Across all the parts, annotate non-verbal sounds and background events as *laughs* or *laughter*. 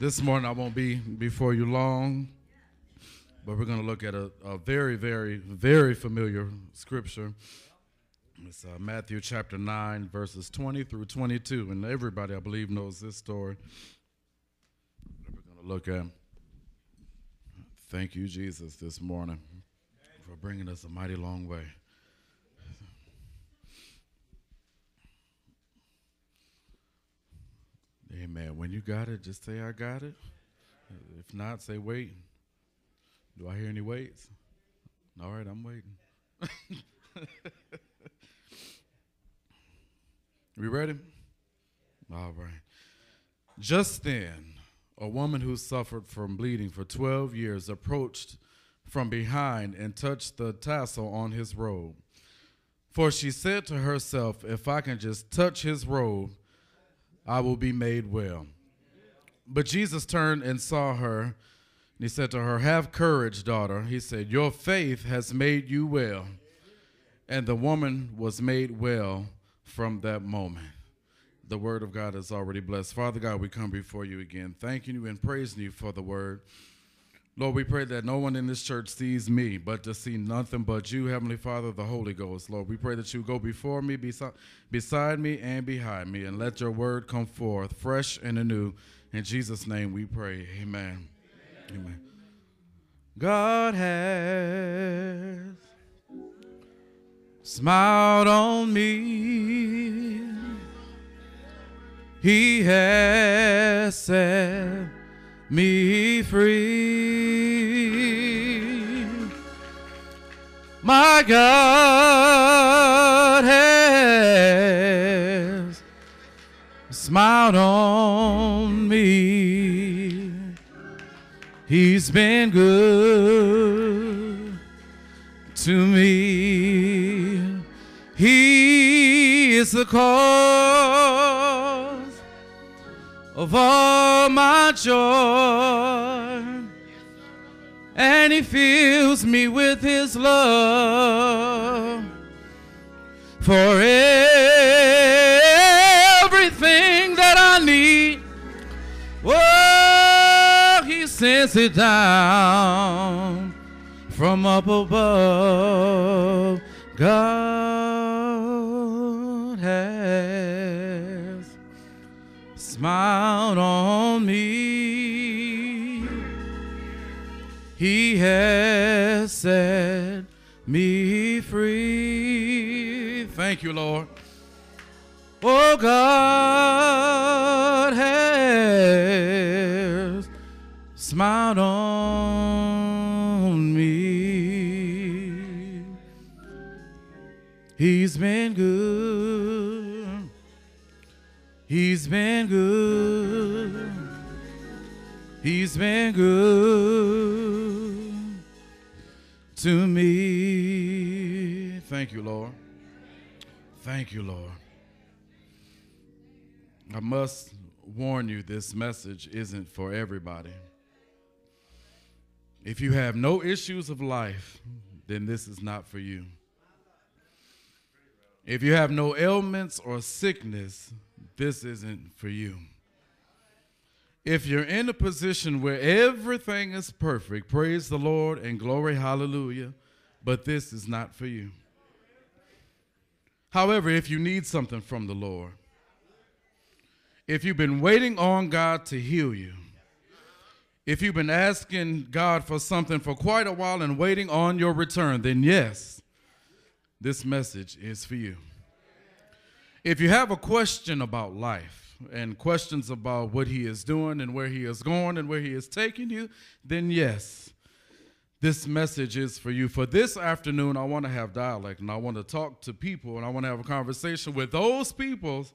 This morning I won't be before you long, but we're going to look at a, a, very, very, very familiar scripture. It's uh, Matthew chapter 9, verses 20 through 22. And everybody, I believe, knows this story that we're going to look at. Thank you, Jesus, this morning for bringing us a mighty long way. Amen. When you got it, just say, I got it. If not, say, wait. Do I hear any waits? All right, I'm waiting. *laughs* we ready? All right. Just then, a woman who suffered from bleeding for 12 years approached from behind and touched the tassel on his robe. For she said to herself, If I can just touch his robe, I will be made well. But Jesus turned and saw her, and he said to her, Have courage, daughter. He said, Your faith has made you well. And the woman was made well from that moment. The word of God is already blessed. Father God, we come before you again, thanking you and praising you for the word. Lord, we pray that no one in this church sees me, but to see nothing but you, Heavenly Father, the Holy Ghost. Lord, we pray that you go before me, besi- beside me, and behind me, and let your word come forth fresh and anew. In Jesus' name we pray. Amen. Amen. Amen. God has smiled on me. He has said, me free. My God has smiled on me. He's been good to me. He is the cause of all my joy. And he fills me with his love for everything that I need. Oh, he sends it down from up above. God smiled on me. He has set me free. Thank you, Lord. Oh, God has smiled on me. He's been good. He's been good. He's been good to me. Thank you, Lord. Thank you, Lord. I must warn you this message isn't for everybody. If you have no issues of life, then this is not for you. If you have no ailments or sickness, this isn't for you. If you're in a position where everything is perfect, praise the Lord and glory, hallelujah, but this is not for you. However, if you need something from the Lord, if you've been waiting on God to heal you, if you've been asking God for something for quite a while and waiting on your return, then yes, this message is for you. If you have a question about life and questions about what He is doing and where He is going and where He is taking you, then yes, this message is for you. For this afternoon, I want to have dialogue and I want to talk to people and I want to have a conversation with those people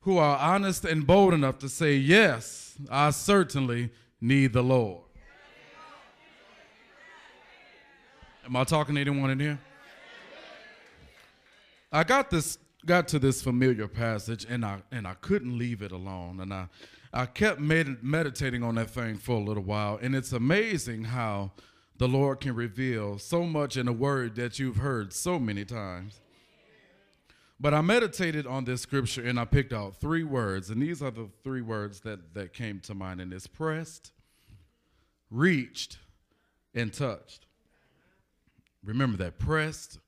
who are honest and bold enough to say, Yes, I certainly need the Lord. Am I talking to anyone in here? I got this got to this familiar passage and I and I couldn't leave it alone and I I kept med- meditating on that thing for a little while and it's amazing how the Lord can reveal so much in a word that you've heard so many times. But I meditated on this scripture and I picked out three words, and these are the three words that, that came to mind, and it's pressed, reached, and touched. Remember that pressed,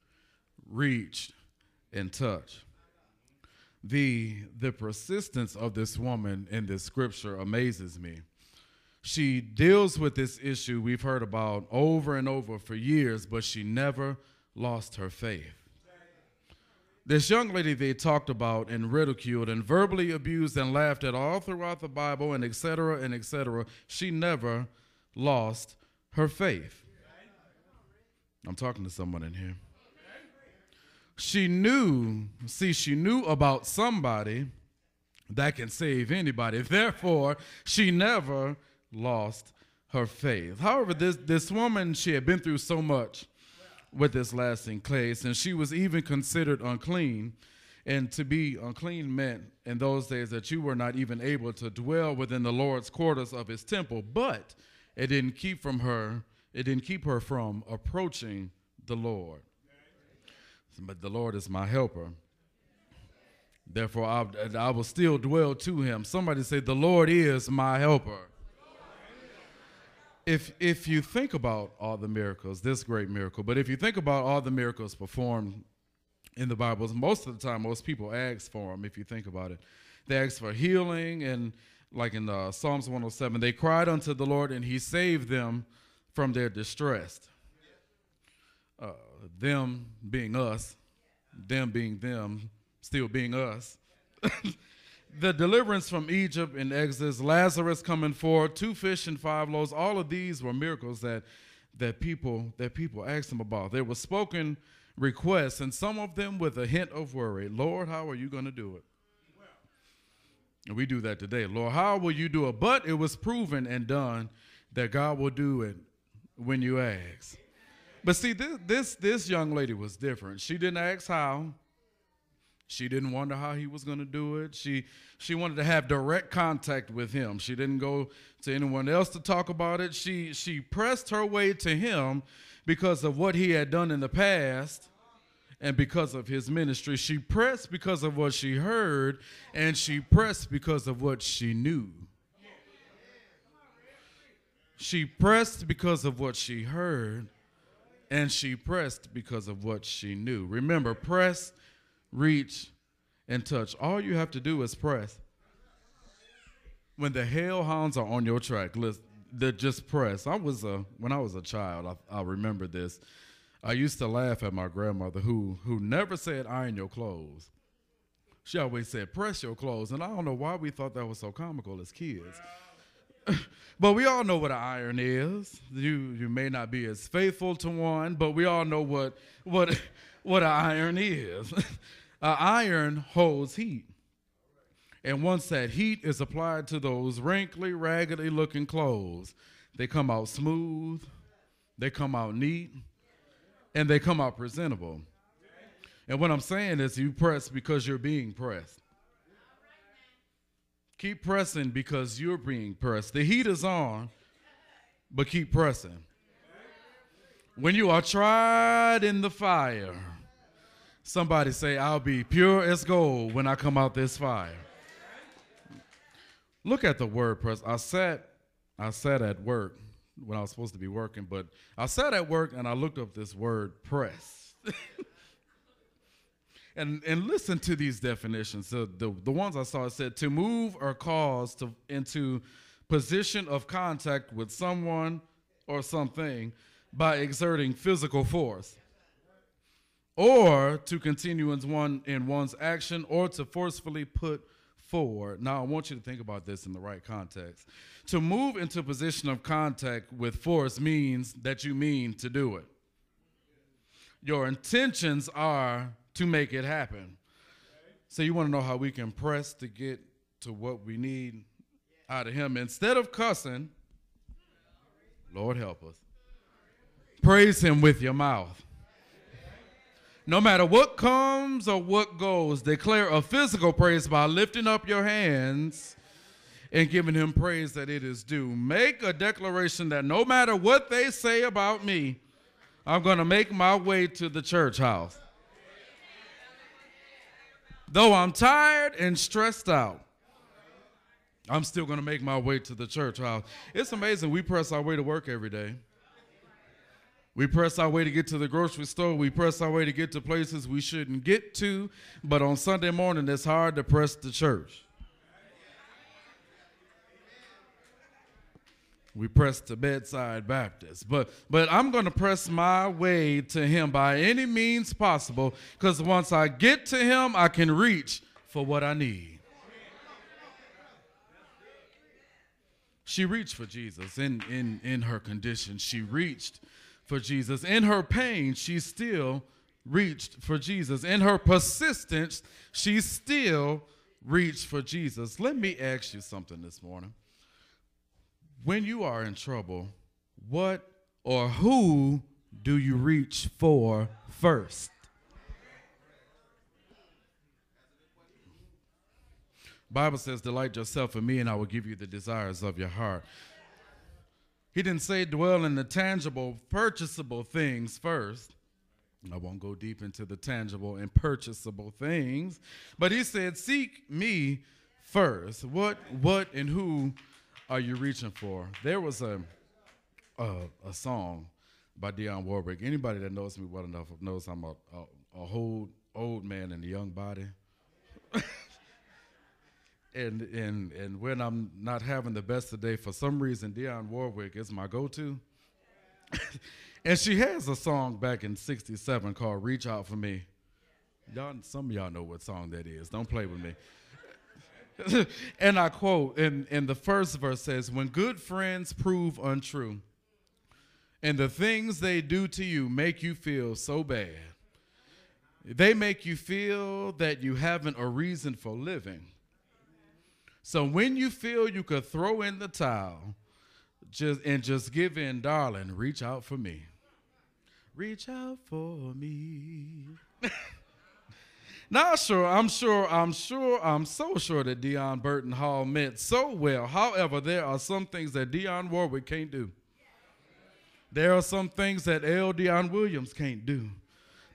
reached, and touch. The, the persistence of this woman in this scripture amazes me. She deals with this issue we've heard about over and over for years, but she never lost her faith. This young lady they talked about and ridiculed and verbally abused and laughed at all throughout the Bible and etc. and etc. She never lost her faith. I'm talking to someone in here. She knew, see, she knew about somebody that can save anybody. *laughs* Therefore, she never lost her faith. However, this, this woman, she had been through so much with this lasting place, and she was even considered unclean. And to be unclean meant in those days that you were not even able to dwell within the Lord's quarters of his temple. But it didn't keep from her, it didn't keep her from approaching the Lord. But the Lord is my helper. Therefore, I, I will still dwell to him. Somebody say, The Lord is my helper if if you think about all the miracles, this great miracle, but if you think about all the miracles performed in the Bible, most of the time, most people ask for them. If you think about it, they ask for healing, and like in uh, Psalms 107, they cried unto the Lord, and He saved them from their distress. Uh, them being us, them being them, still being us. *laughs* the deliverance from Egypt in Exodus, Lazarus coming forth, two fish and five loaves, all of these were miracles that, that, people, that people asked him about. There were spoken requests, and some of them with a hint of worry. Lord, how are you going to do it? And we do that today. Lord, how will you do it? But it was proven and done that God will do it when you ask. But see, this, this, this young lady was different. She didn't ask how. She didn't wonder how he was going to do it. She she wanted to have direct contact with him. She didn't go to anyone else to talk about it. She she pressed her way to him because of what he had done in the past and because of his ministry. She pressed because of what she heard and she pressed because of what she knew. She pressed because of what she heard and she pressed because of what she knew. Remember, press reach, and touch. All you have to do is press. When the hellhounds are on your track, listen, just press. I was a when I was a child. I, I remember this. I used to laugh at my grandmother who who never said iron your clothes. She always said press your clothes, and I don't know why we thought that was so comical as kids. *laughs* but we all know what an iron is. You you may not be as faithful to one, but we all know what what *laughs* what an iron is. *laughs* uh, iron holds heat. And once that heat is applied to those wrinkly, raggedy looking clothes, they come out smooth, they come out neat, and they come out presentable. And what I'm saying is, you press because you're being pressed. Keep pressing because you're being pressed. The heat is on, but keep pressing. When you are tried in the fire, Somebody say, I'll be pure as gold when I come out this fire. Look at the word press. I sat, I sat at work when I was supposed to be working, but I sat at work and I looked up this word press. *laughs* and and listen to these definitions. So the, the ones I saw said to move or cause to into position of contact with someone or something by exerting physical force or to continue in, one, in one's action or to forcefully put forward. Now, I want you to think about this in the right context. To move into position of contact with force means that you mean to do it. Your intentions are to make it happen. So, you want to know how we can press to get to what we need out of Him. Instead of cussing, Lord help us, praise Him with your mouth. No matter what comes or what goes, declare a physical praise by lifting up your hands and giving him praise that it is due. Make a declaration that no matter what they say about me, I'm going to make my way to the church house. Though I'm tired and stressed out, I'm still going to make my way to the church house. It's amazing. We press our way to work every day. We press our way to get to the grocery store. We press our way to get to places we shouldn't get to. But on Sunday morning, it's hard to press the church. We press to bedside Baptist. But but I'm to press my way to him by any means possible because once I get to him, I can reach for what I need. She reached for Jesus in, in, in her condition. She reached for Jesus. In her pain, she still reached for Jesus. In her persistence, she still reached for Jesus. Let me ask you something this morning. When you are in trouble, what or who do you reach for first? Bible says, Delight yourself in me, and I will give you the desires of your heart. He didn't say dwell in the tangible, purchasable things first. I won't go deep into the tangible and purchasable things, but he said, Seek me first. What, what, and who are you reaching for? There was a, a, a song by Dionne Warwick. Anybody that knows me well enough knows I'm a, a, a old, old man in a young body. *laughs* and and and when I'm not having the best of day, for some reason, Dionne Warwick is my go-to. *laughs* and she has a song back in '67 called "Reach Out for Me." Y'all, some of y'all know what song that is. Don't play with me. *laughs* and I quote, and, and the first verse says, When good friends prove untrue, and the things they do to you make you feel so bad, they make you feel that you haven't a reason for living. So when you feel you could throw in the towel just and just give in, darling, reach out for me. Reach out for me. *laughs* Not sure, I'm sure, I'm sure, I'm so sure that Dion Burton Hall meant so well. However, there are some things that Dionne Warwick can't do. There are some things that L. Dion Williams can't do.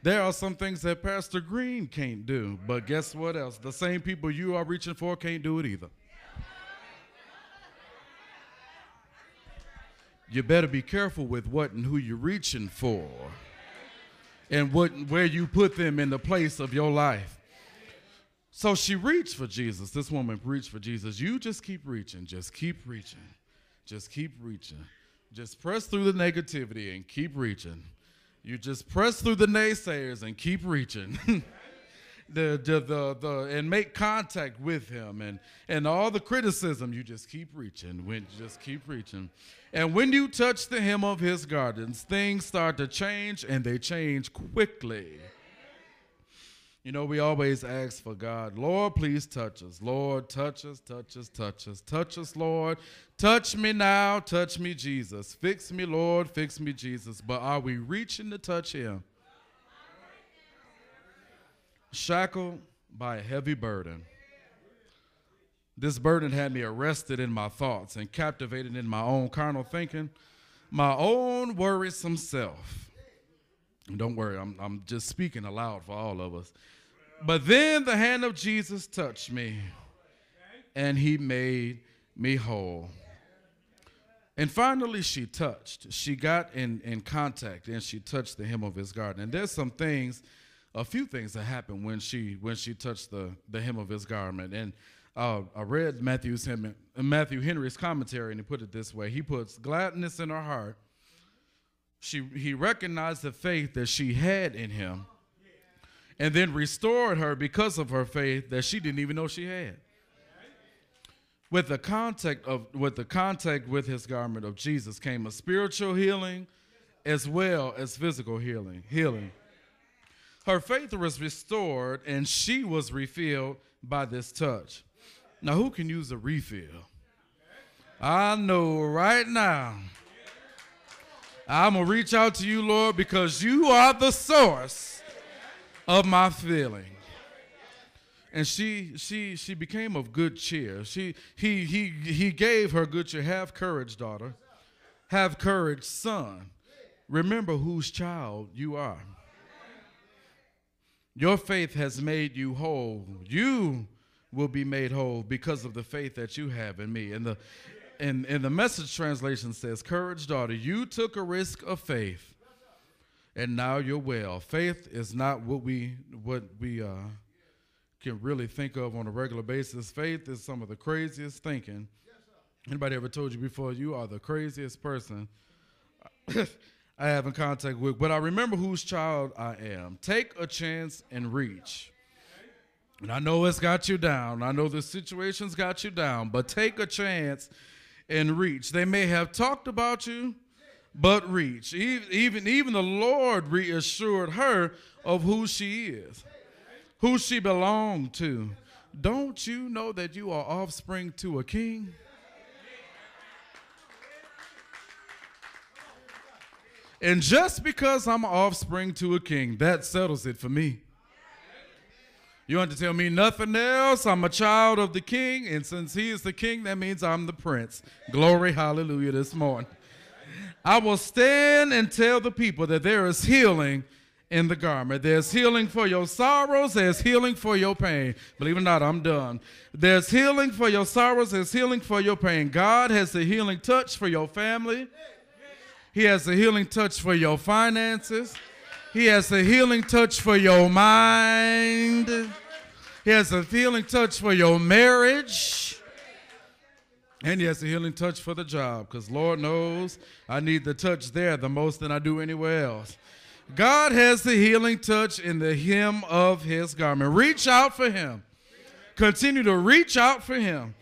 There are some things that Pastor Green can't do. But guess what else? The same people you are reaching for can't do it either. you better be careful with what and who you're reaching for and what where you put them in the place of your life. So she reached for Jesus. This woman reached for Jesus. You just keep reaching, just keep reaching, just keep reaching. Just press through the negativity and keep reaching. You just press through the naysayers and keep reaching. *laughs* the, the, the, the, and make contact with him and, and all the criticism, you just keep reaching. When, just keep reaching. And when you touch the hem of his gardens, things start to change and they change quickly. You know, we always ask for God, Lord, please touch us. Lord, touch us, touch us, touch us, touch us, Lord. Touch me now, touch me, Jesus. Fix me, Lord, fix me, Jesus. But are we reaching to touch him? Shackled by a heavy burden. This burden had me arrested in my thoughts and captivated in my own carnal thinking, my own worrisome self. And don't worry, I'm, I'm just speaking aloud for all of us. But then the hand of Jesus touched me, and he made me whole. And finally, she touched. She got in, in contact and she touched the hem of his garment. And there's some things a few things that happened when she when she touched the the hem of his garment. And uh, I read Matthew's Matthew Henry's commentary, and he put it this way: He puts gladness in her heart. She he recognized the faith that she had in him, and then restored her because of her faith that she didn't even know she had. With the contact of with the contact with his garment of Jesus came a spiritual healing, as well as physical healing. Healing. Her faith was restored and she was refilled by this touch. Now, who can use a refill? I know right now. I'm going to reach out to you, Lord, because you are the source of my feeling. And she she she became of good cheer. She he he he gave her good cheer. Have courage, daughter. Have courage, son. Remember whose child you are. Your faith has made you whole. You will be made whole because of the faith that you have in me. And the and, and the message translation says, Courage, daughter, you took a risk of faith, and now you're well. Faith is not what we what we uh, can really think of on a regular basis. Faith is some of the craziest thinking. Anybody ever told you before you are the craziest person I have in contact with? But I remember whose child I am. Take a chance and reach. And I know it's got you down. I know the situation's got you down, but take a chance and reach. They may have talked about you, but reach. Even, even the Lord reassured her of who she is, who she belonged to. Don't you know that you are offspring to a king? And just because I'm offspring to a king, that settles it for me. You want to tell me nothing else? I'm a child of the king, and since he is the king, that means I'm the prince. Glory, hallelujah, this morning. I will stand and tell the people that there is healing in the garment. There's healing for your sorrows, there's healing for your pain. Believe it or not, I'm done. There's healing for your sorrows, there's healing for your pain. God has a healing touch for your family, He has a healing touch for your finances. He has a healing touch for your mind. He has a healing touch for your marriage. And he has a healing touch for the job because Lord knows I need the touch there the most than I do anywhere else. God has the healing touch in the hem of his garment. Reach out for him. Continue to reach out for him.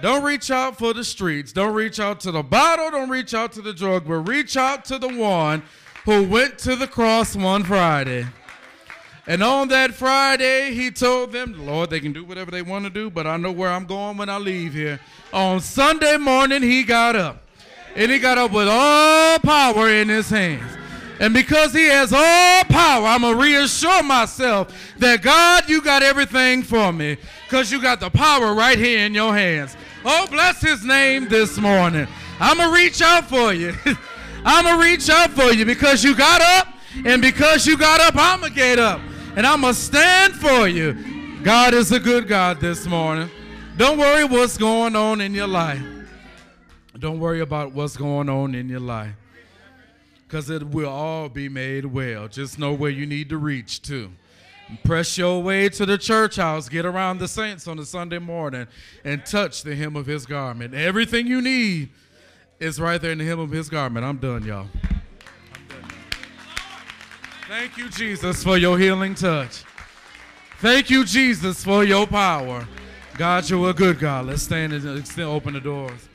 Don't reach out for the streets. Don't reach out to the bottle. Don't reach out to the drug, but reach out to the one who went to the cross one Friday. And on that Friday, he told them, Lord, they can do whatever they want to do, but I know where I'm going when I leave here. On Sunday morning, he got up. And he got up with all power in his hands. And because he has all power, I'm going to reassure myself that God, you got everything for me because you got the power right here in your hands. Oh, bless his name this morning. I'm going to reach out for you. I'm going to reach out for you because you got up, and because you got up, I'm going to get up, and I'm going to stand for you. God is a good God this morning. Don't worry what's going on in your life. Don't worry about what's going on in your life because it will all be made well. Just know where you need to reach to. Press your way to the church house, get around the saints on a Sunday morning, and touch the hem of his garment. Everything you need it's right there in the hem of his garment. I'm done, y'all. Thank you, Jesus, for your healing touch. Thank you, Jesus, for your power. God, you're a good God. Let's stand and open the doors.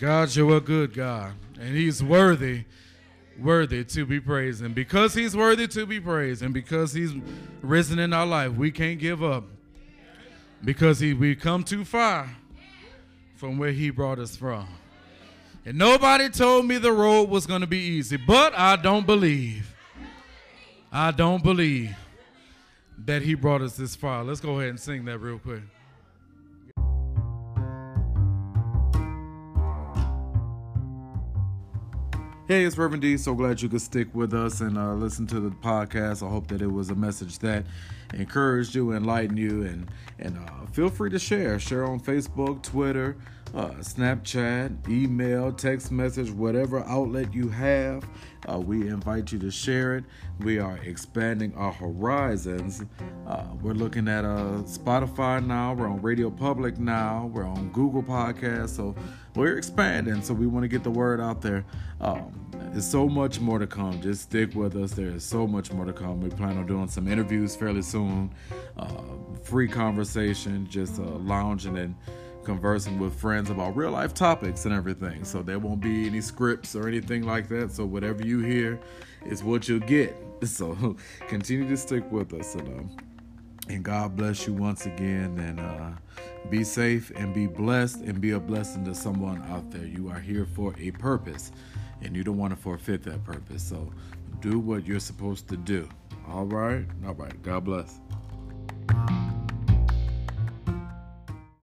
God, you're a good God, and He's worthy, worthy to be praised. And because He's worthy to be praised, and because He's risen in our life, we can't give up. Because he, we come too far from where He brought us from. And nobody told me the road was going to be easy, but I don't believe. I don't believe that he brought us this far. Let's go ahead and sing that real quick. Hey, it's Reverend D. So glad you could stick with us and uh, listen to the podcast. I hope that it was a message that encouraged you, enlightened you, and and uh, feel free to share. Share on Facebook, Twitter, uh, Snapchat, email, text message, whatever outlet you have. Uh, we invite you to share it. We are expanding our horizons. Uh, we're looking at uh, Spotify now. We're on RadioPublic now. We're on Google Podcasts. So we're expanding. So we want to get the word out there. Um, there's so much more to come. Just stick with us. There is so much more to come. We plan on doing some interviews fairly soon. Uh, free conversation, just uh, lounging and conversing with friends about real life topics and everything. So there won't be any scripts or anything like that. So whatever you hear is what you'll get. *laughs* So continue to stick with us. And, and God bless you once again. And uh, be safe and be blessed and be a blessing to someone out there. You are here for a purpose and you don't want to forfeit that purpose. So do what you're supposed to do. All right? All right. God bless.